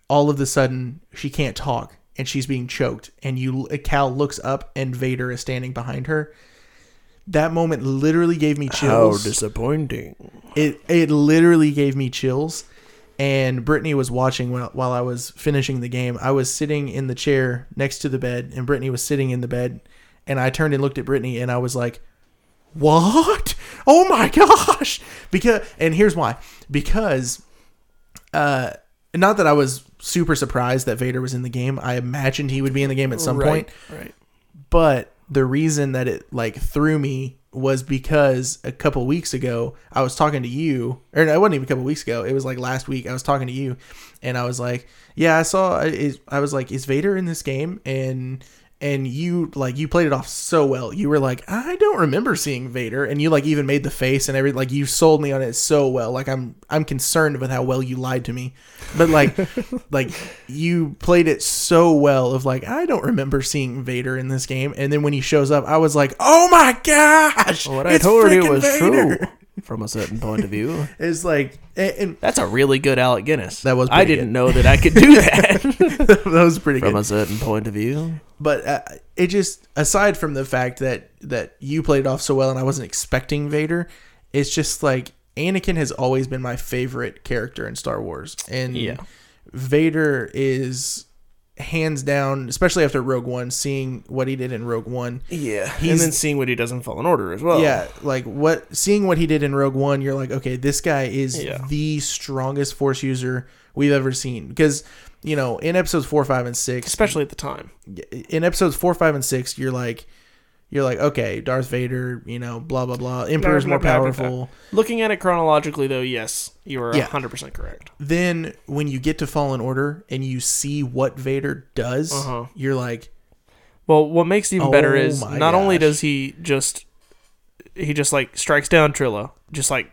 all of a sudden, she can't talk, and she's being choked. And you, Cal looks up, and Vader is standing behind her. That moment literally gave me chills How disappointing. it it literally gave me chills and brittany was watching while, while i was finishing the game. I was sitting in the chair next to the bed and brittany was sitting in the bed and i turned and looked at brittany and i was like what? (laughs) Oh my gosh! Because and here's why. Because uh not that i was super surprised that vader was in the game. I imagined he would be in the game at some point. Right. but the reason that it like threw me was because a couple weeks ago I was talking to you, or it wasn't even a couple weeks ago. It was like last week. I was talking to you, and I was like, "Yeah, I saw." Uh, is I was like, "Is Vader in this game?" And and you like you played it off so well. You were like, "I don't remember seeing Vader," and you like even made the face and everything. Like you sold me on it so well. Like I'm I'm concerned with how well you lied to me, but like (laughs) like you played it so well. Of like I don't remember seeing Vader in this game, and then when he shows up, I was like, "Oh my gosh!" What I told you was Vader." true (laughs) from a certain point of view. It's like and, That's a really good Alec Guinness. That was I didn't good. know that I could do (laughs) that that was pretty good. from a certain point of view. But uh, it just aside from the fact that that you played off so well and I wasn't expecting Vader, it's just like Anakin has always been my favorite character in Star Wars, and Yeah. Vader is hands down, especially after Rogue One, seeing what he did in Rogue One. Yeah, and then seeing what he does in Fallen Order as well. Yeah, like what seeing what he did in Rogue One, you're like, okay, this guy is Yeah. the strongest Force user we've ever seen. Because you know, in episodes four, five, and six, especially at the time. in episodes four, five, and six, you're like, you're like, okay, Darth Vader, you know, blah blah blah. Emperor's more powerful. Looking at it chronologically, though, yes, you are Yeah. hundred percent correct. Then when you get to Fallen Order and you see what Vader does, Uh-huh. you're like, Well, what makes it even better Oh is my not only does he just he just like strikes down Trilla, just like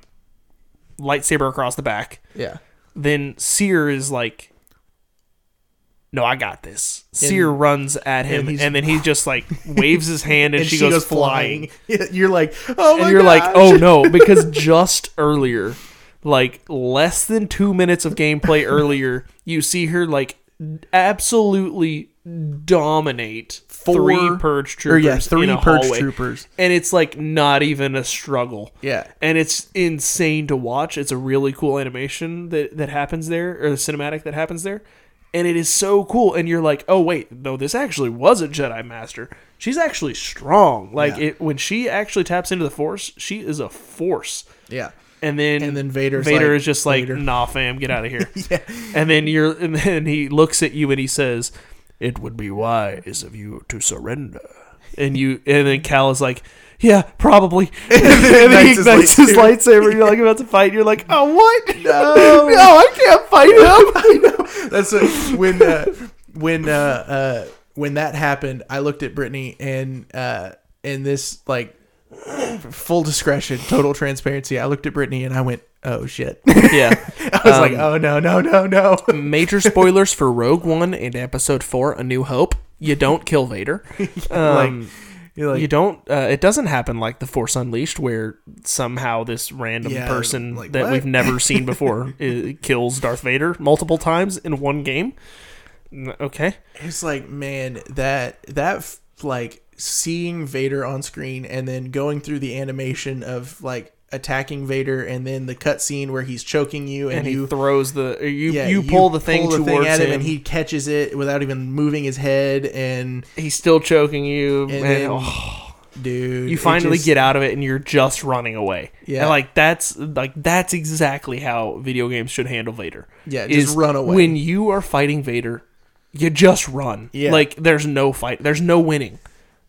lightsaber across the back. yeah, Then Cere is like, "No, I got this." Cere runs at him, and and, then he just like waves his hand, (laughs) and, and she, goes, flying. (laughs) you're like, oh my and you're like, "Oh no!" (laughs) Because just earlier, like less than two minutes of gameplay earlier, you see her like absolutely dominate Four- three purge or troopers yeah, three purge hallway. troopers. and it's like not even a struggle. Yeah, And it's insane to watch. It's a really cool animation that, that happens there, or the cinematic that happens there. And it is so cool. And you're like, oh, wait, no, this actually was a Jedi Master. She's actually strong. Like, Yeah. it when she actually taps into the Force, she is a force. yeah. And then, And then Vader's Vader like, is just like, Vader. nah, fam, get out of here. (laughs) Yeah. And then you're, and then he looks at you and he says, "It would be wise of you to surrender." And you, and then Cal is like, "Yeah, probably." (laughs) And then he ignites his his lightsaber. You're like about to fight. You're like, "Oh, what? (laughs) (laughs) No. no, I can't fight him." I know. That's a, when uh, when uh, uh, when that happened. I looked at Brittany and uh, and this like full discretion, total transparency. I looked at Brittany and I went, "Oh shit!" yeah. I was like, Um, "Oh no, no, no, no!" Major spoilers for Rogue One and Episode Four: A New Hope. You don't kill Vader. Um, You're like, you don't. Uh, it doesn't happen like the Force Unleashed, where somehow this random Yeah, person like, that what? we've never seen before (laughs) kills Darth Vader multiple times in one game. Okay, it's like, man, that that like seeing Vader on screen and then going through the animation of like attacking Vader and then the cutscene where he's choking you and, and, you he throws the you yeah, you pull the thing pull the towards at him, him, and he catches it without even moving his head and he's still choking you. and And, then oh, dude. you finally just- get out of it and you're just running away. Yeah. And like that's like that's exactly how video games should handle Vader. Yeah, just run away. When you are fighting Vader, you just run. Yeah. Like there's no fight. There's no winning.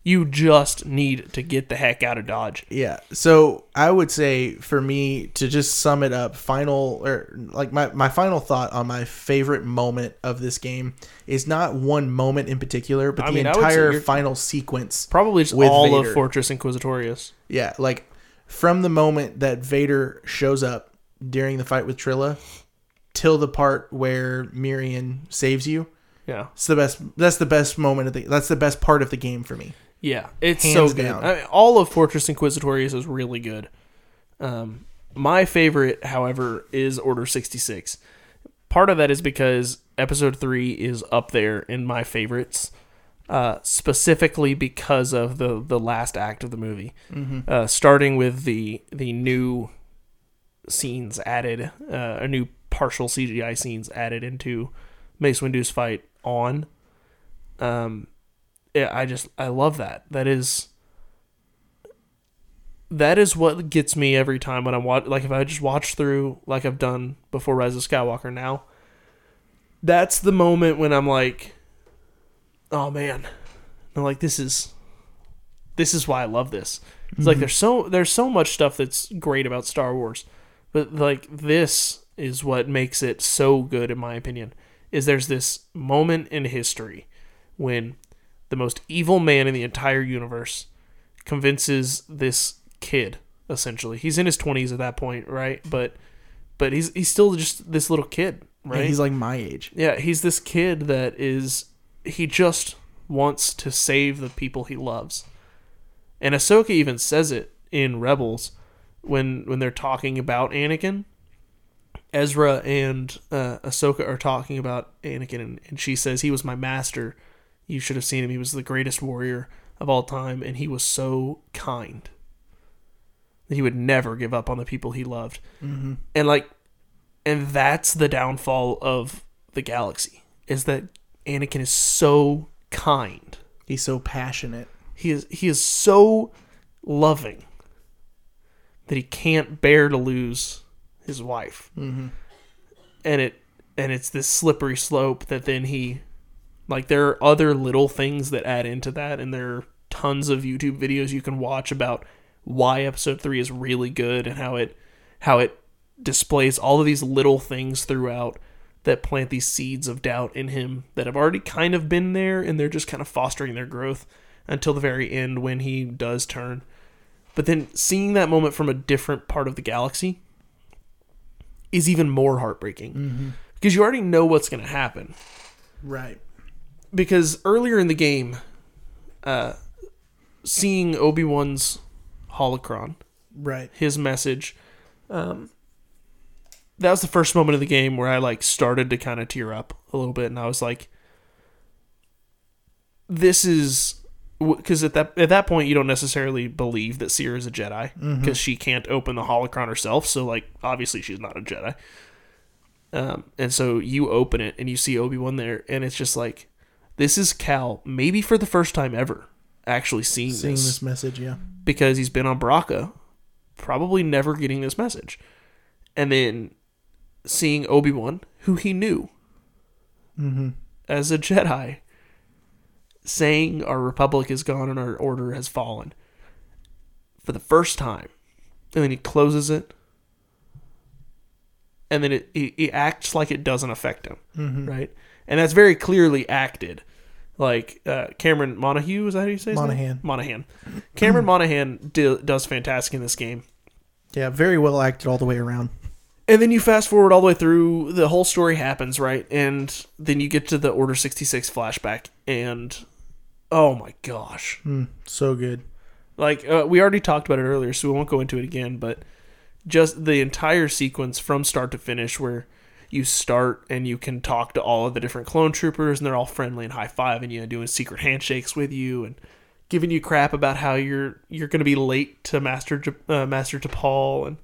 You just need to get the heck out of Dodge. Yeah. So I would say for me to just sum it up, final or like my, my final thought on my favorite moment of this game is not one moment in particular, but I the mean, I would say entire final sequence. Probably just With all of Fortress Inquisitorius. Yeah, like from the moment that Vader shows up during the fight with Trilla till the part where Merrin saves you. Yeah. It's the best. That's the best moment of the. That's the best part of the game for me. Yeah, it's Hands so good. down. I mean, all of Fortress Inquisitorius is really good. Um, my favorite, however, is Order 66. Part of that is because Episode 3 is up there in my favorites, uh, specifically because of the, the last act of the movie. Uh, starting with the, the new scenes added, uh, a new partial CGI scenes added into Mace Windu's fight on. Um, yeah, I just I love that. That is that is what gets me every time when I'm watch like if I just watch through like I've done before Rise of Skywalker now. That's the moment when I'm like, oh man, I'm like this is this is why I love this. It's like mm-hmm. there's so there's so much stuff that's great about Star Wars, but like this is what makes it so good in my opinion. Is there's this moment in history when the most evil man in the entire universe convinces this kid essentially he's in his 20s at that point right but but he's he's still just this little kid Right? right he's like my age. yeah he's this kid that is he just wants to save the people he loves and Ahsoka even says it in Rebels when when they're talking about Anakin Ezra and uh, Ahsoka are talking about Anakin, and, and she says he was my master. You should have seen him. He was the greatest warrior of all time, and he was so kind that he would never give up on the people he loved. Mm-hmm. And like, and that's the downfall of the galaxy is that Anakin is so kind. He's so passionate. He is he is so loving that he can't bear to lose his wife. Mm-hmm. And it and it's this slippery slope that then he like there are other little things that add into that and there are tons of YouTube videos you can watch about why episode 3 is really good and how it how it displays all of these little things throughout that plant these seeds of doubt in him that have already kind of been there and they're just kind of fostering their growth until the very end when he does turn. But then seeing that moment from a different part of the galaxy is even more heartbreaking mm-hmm. because you already know what's going to happen. Right. Because earlier in the game, uh, seeing Obi Wan's holocron, Right. his message, um, that was the first moment of the game where I like started to kind of tear up a little bit, and I was like, "This is." Because at that at that point you don't necessarily believe that Cere is a Jedi because she can't open the holocron herself. So like obviously she's not a Jedi. Um, and so you open it and you see Obi Wan there, and it's just like, this is Cal, maybe for the first time ever, actually seeing, Seeing this, this message, yeah. because he's been on Bracca, probably never getting this message, and then seeing Obi Wan, who he knew mm-hmm. as a Jedi, saying our republic is gone and our order has fallen for the first time, and then he closes it. And then it, it acts like it doesn't affect him, mm-hmm. right? And that's very clearly acted. Like uh, Cameron Monaghan, is that how you say his name? Monaghan. Monaghan. Cameron Monaghan do, does fantastic in this game. Yeah, very well acted all the way around. And then you fast forward all the way through, the whole story happens, right? And then you get to the Order 66 flashback, and oh my gosh. Mm, so good. Like, uh, we already talked about it earlier, so we won't go into it again, but just the entire sequence from start to finish where you start and you can talk to all of the different clone troopers and they're all friendly and high fiving you and doing secret handshakes with you and giving you crap about how you're you're going to be late to Master uh, Master Tapal and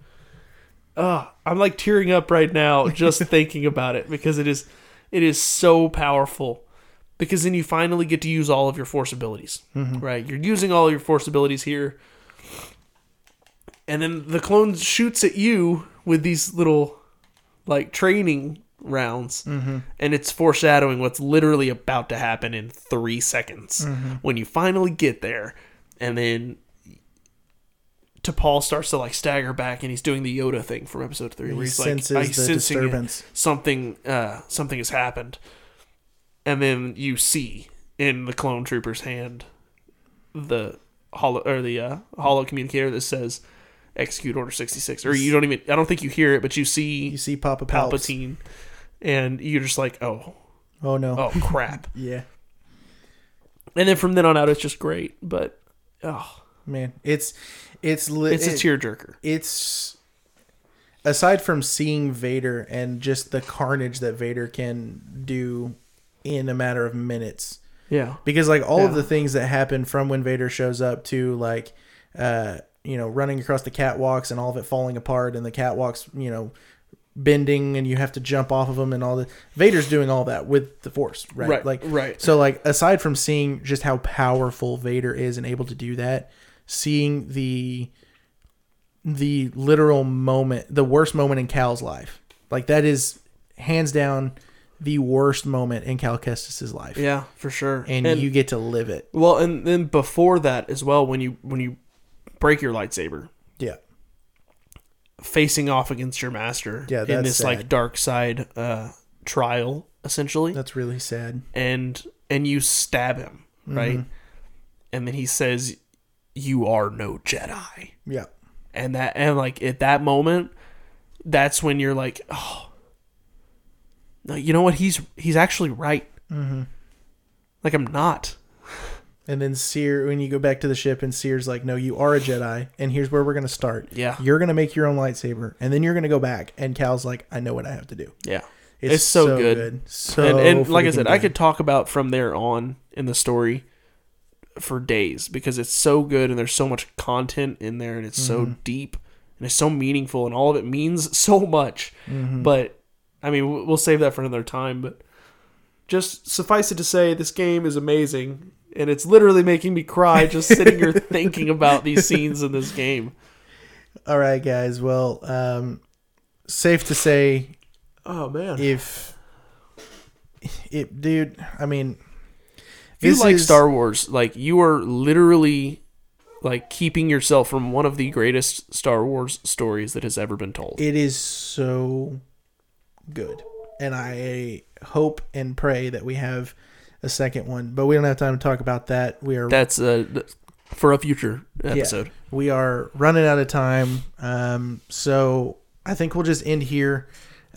uh, I'm like tearing up right now (laughs) just thinking about it because it is it is so powerful because then you finally get to use all of your force abilities. Mm-hmm. Right? You're using all your force abilities here. And then the clone shoots at you with these little like training rounds. Mm-hmm. And it's foreshadowing what's literally about to happen in three seconds Mm-hmm. when you finally get there. And then Tapal starts to like stagger back, and he's doing the Yoda thing from episode three, where He he's like, senses "I the sensing it. disturbance. something, uh, something has happened." And then you see in the clone trooper's hand the hollow or the uh, hollow communicator that says "Execute Order 66," or you don't even. I don't think you hear it, but you see You see Papa Palps. Palpatine, and you're just like, "Oh, Oh no. oh crap!" (laughs) Yeah. and then from then on out, it's just great. But oh, Man, it's it's li- it's a it- tearjerker. it's aside from seeing Vader and just the carnage that Vader can do in a matter of minutes. Yeah, Because like all of the things that happen from when Vader shows up to like uh you know running across the catwalks and all of it falling apart and the catwalks, you know, bending and you have to jump off of them and all the Vader's doing all that with the force, right? Right, Like right. So like aside from seeing just how powerful Vader is and able to do that, seeing the the literal moment, the worst moment in Cal's life. Like that is hands down the worst moment in Cal Kestis's life. yeah, for sure. And, you get to live it. well, and then before that as well, when you when you break your lightsaber, Yeah. facing off against your master, Yeah, in this like dark side uh, trial, essentially, That's really sad. and and you stab him, Mm-hmm. right? And then he says, "You are no Jedi." Yeah. and that and like at that moment that's when you're like oh no you know what he's he's actually right Mm-hmm. like i'm not And then Cere, when you go back to the ship, and Cere's like, "No, you are a Jedi, and here's where we're gonna start. Yeah. you're gonna make your own lightsaber, and then you're gonna go back." And Cal's like, "I know what I have to do." yeah It's, It's so good. So and, and like i said i could talk about from there on in the story for days because it's so good and there's so much content in there and it's so mm-hmm. deep and it's so meaningful and all of it means (laughs) so much mm-hmm. but i mean we'll save that for another time but just suffice it to say this game is amazing and it's literally making me cry just sitting here (laughs) thinking about these scenes in this game All right, guys. Well, um, safe to say, oh man if it, dude, I mean, if you like is- Star Wars, like you are literally like keeping yourself from one of the greatest Star Wars stories that has ever been told. it is so good, and I hope and pray that we have a second one. But we don't have time to talk about that. We are That's uh, for a future episode. we are running out of time. Um, so I think we'll just end here.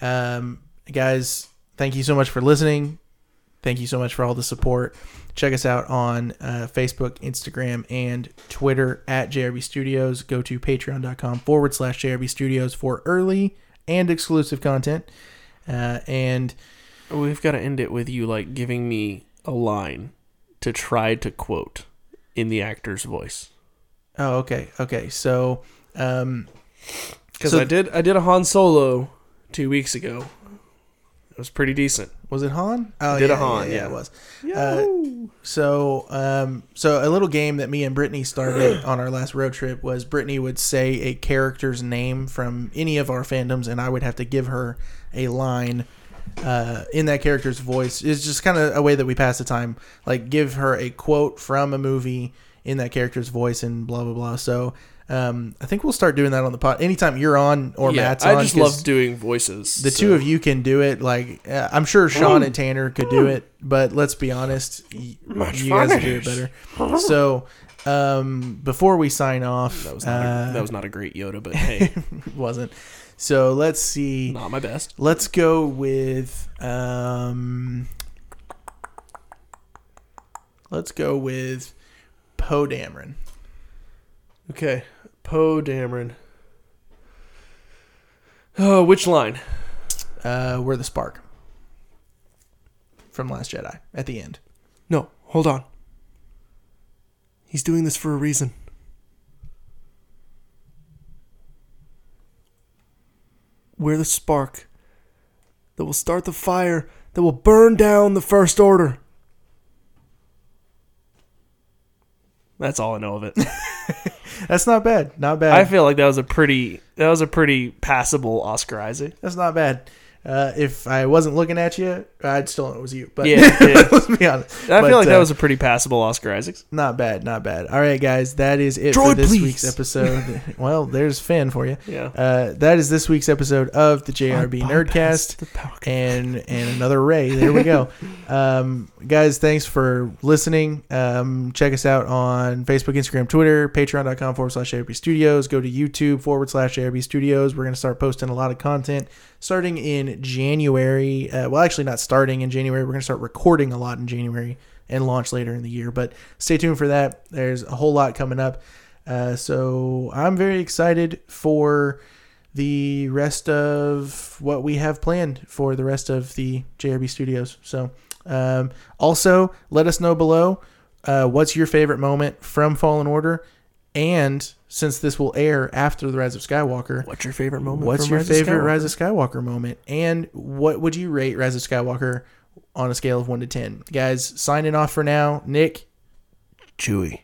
Um, guys, thank you so much for listening. Thank you so much for all the support. Check us out on uh, Facebook, Instagram, and Twitter at JRB Studios. Go to patreon.com forward slash JRB Studios for early and exclusive content. Uh, and We've got to end it with you like giving me a line to try to quote in the actor's voice. oh, okay, okay. So, um, Because So- I did I did a Han Solo two weeks ago. It was pretty decent. was it Han? Oh, Did a yeah, Han, yeah, yeah. it was. Uh, So, um, so a little game that me and Brittany started (clears throat) on our last road trip was Brittany would say a character's name from any of our fandoms, and I would have to give her a line uh, in that character's voice. It's just kind of a way that we pass the time. Like, give her a quote from a movie in that character's voice, and blah blah blah. So, um, I think we'll start doing that on the pod. Anytime you're on or yeah, Matt's on, I just love doing voices. the two of you can do it. Like uh, I'm sure Sean and Tanner could do it, but let's be honest, y- Much you guys fun do it it is. better. So, um, before we sign off, That was not uh, a, that was not a great Yoda, but hey, (laughs) wasn't. So let's see. not my best. Let's go with um. Let's go with Poe Dameron. Okay, Poe Dameron. Oh, which line? Uh, we're the spark from Last Jedi at the end. No, hold on. He's doing this for a reason. We're the spark that will start the fire that will burn down the First Order. That's all I know of it. (laughs) That's not bad. Not bad. I feel like that was a pretty that was a pretty passable Oscar Isaac. That's not bad. Uh, if I wasn't looking at you, I'd still know it was you. But Yeah, (laughs) yeah. let's be honest. I But, feel like uh, that was a pretty passable Oscar Isaacs. not bad. Not bad. All right, guys, that is it for this please. week's episode. (laughs) well, there's Finn for you. Yeah. Uh, that is this week's episode of the JRB Nerdcast. And and another Rey. There we go. (laughs) um, guys, thanks for listening. Um, check us out on Facebook, Instagram, Twitter, patreon.com forward slash JRB Studios. Go to YouTube forward slash JRB Studios. We're going to start posting a lot of content starting in January. Uh, well, actually, not starting in January. We're going to start recording a lot in January and launch later in the year. But stay tuned for that. There's a whole lot coming up. Uh, so I'm very excited for the rest of what we have planned for the rest of the JRB studios. So, um, also let us know below uh, what's your favorite moment from Fallen Order, and since this will air after the Rise of Skywalker, What's your favorite moment? what's your Rise favorite Skywalker? Rise of Skywalker moment, and what would you rate Rise of Skywalker on a scale of one to ten? Guys, signing off for now. Nick, Chewie,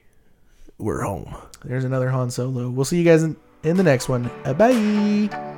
we're home. there's another Han Solo. We'll see you guys in, in the next one. Uh, bye.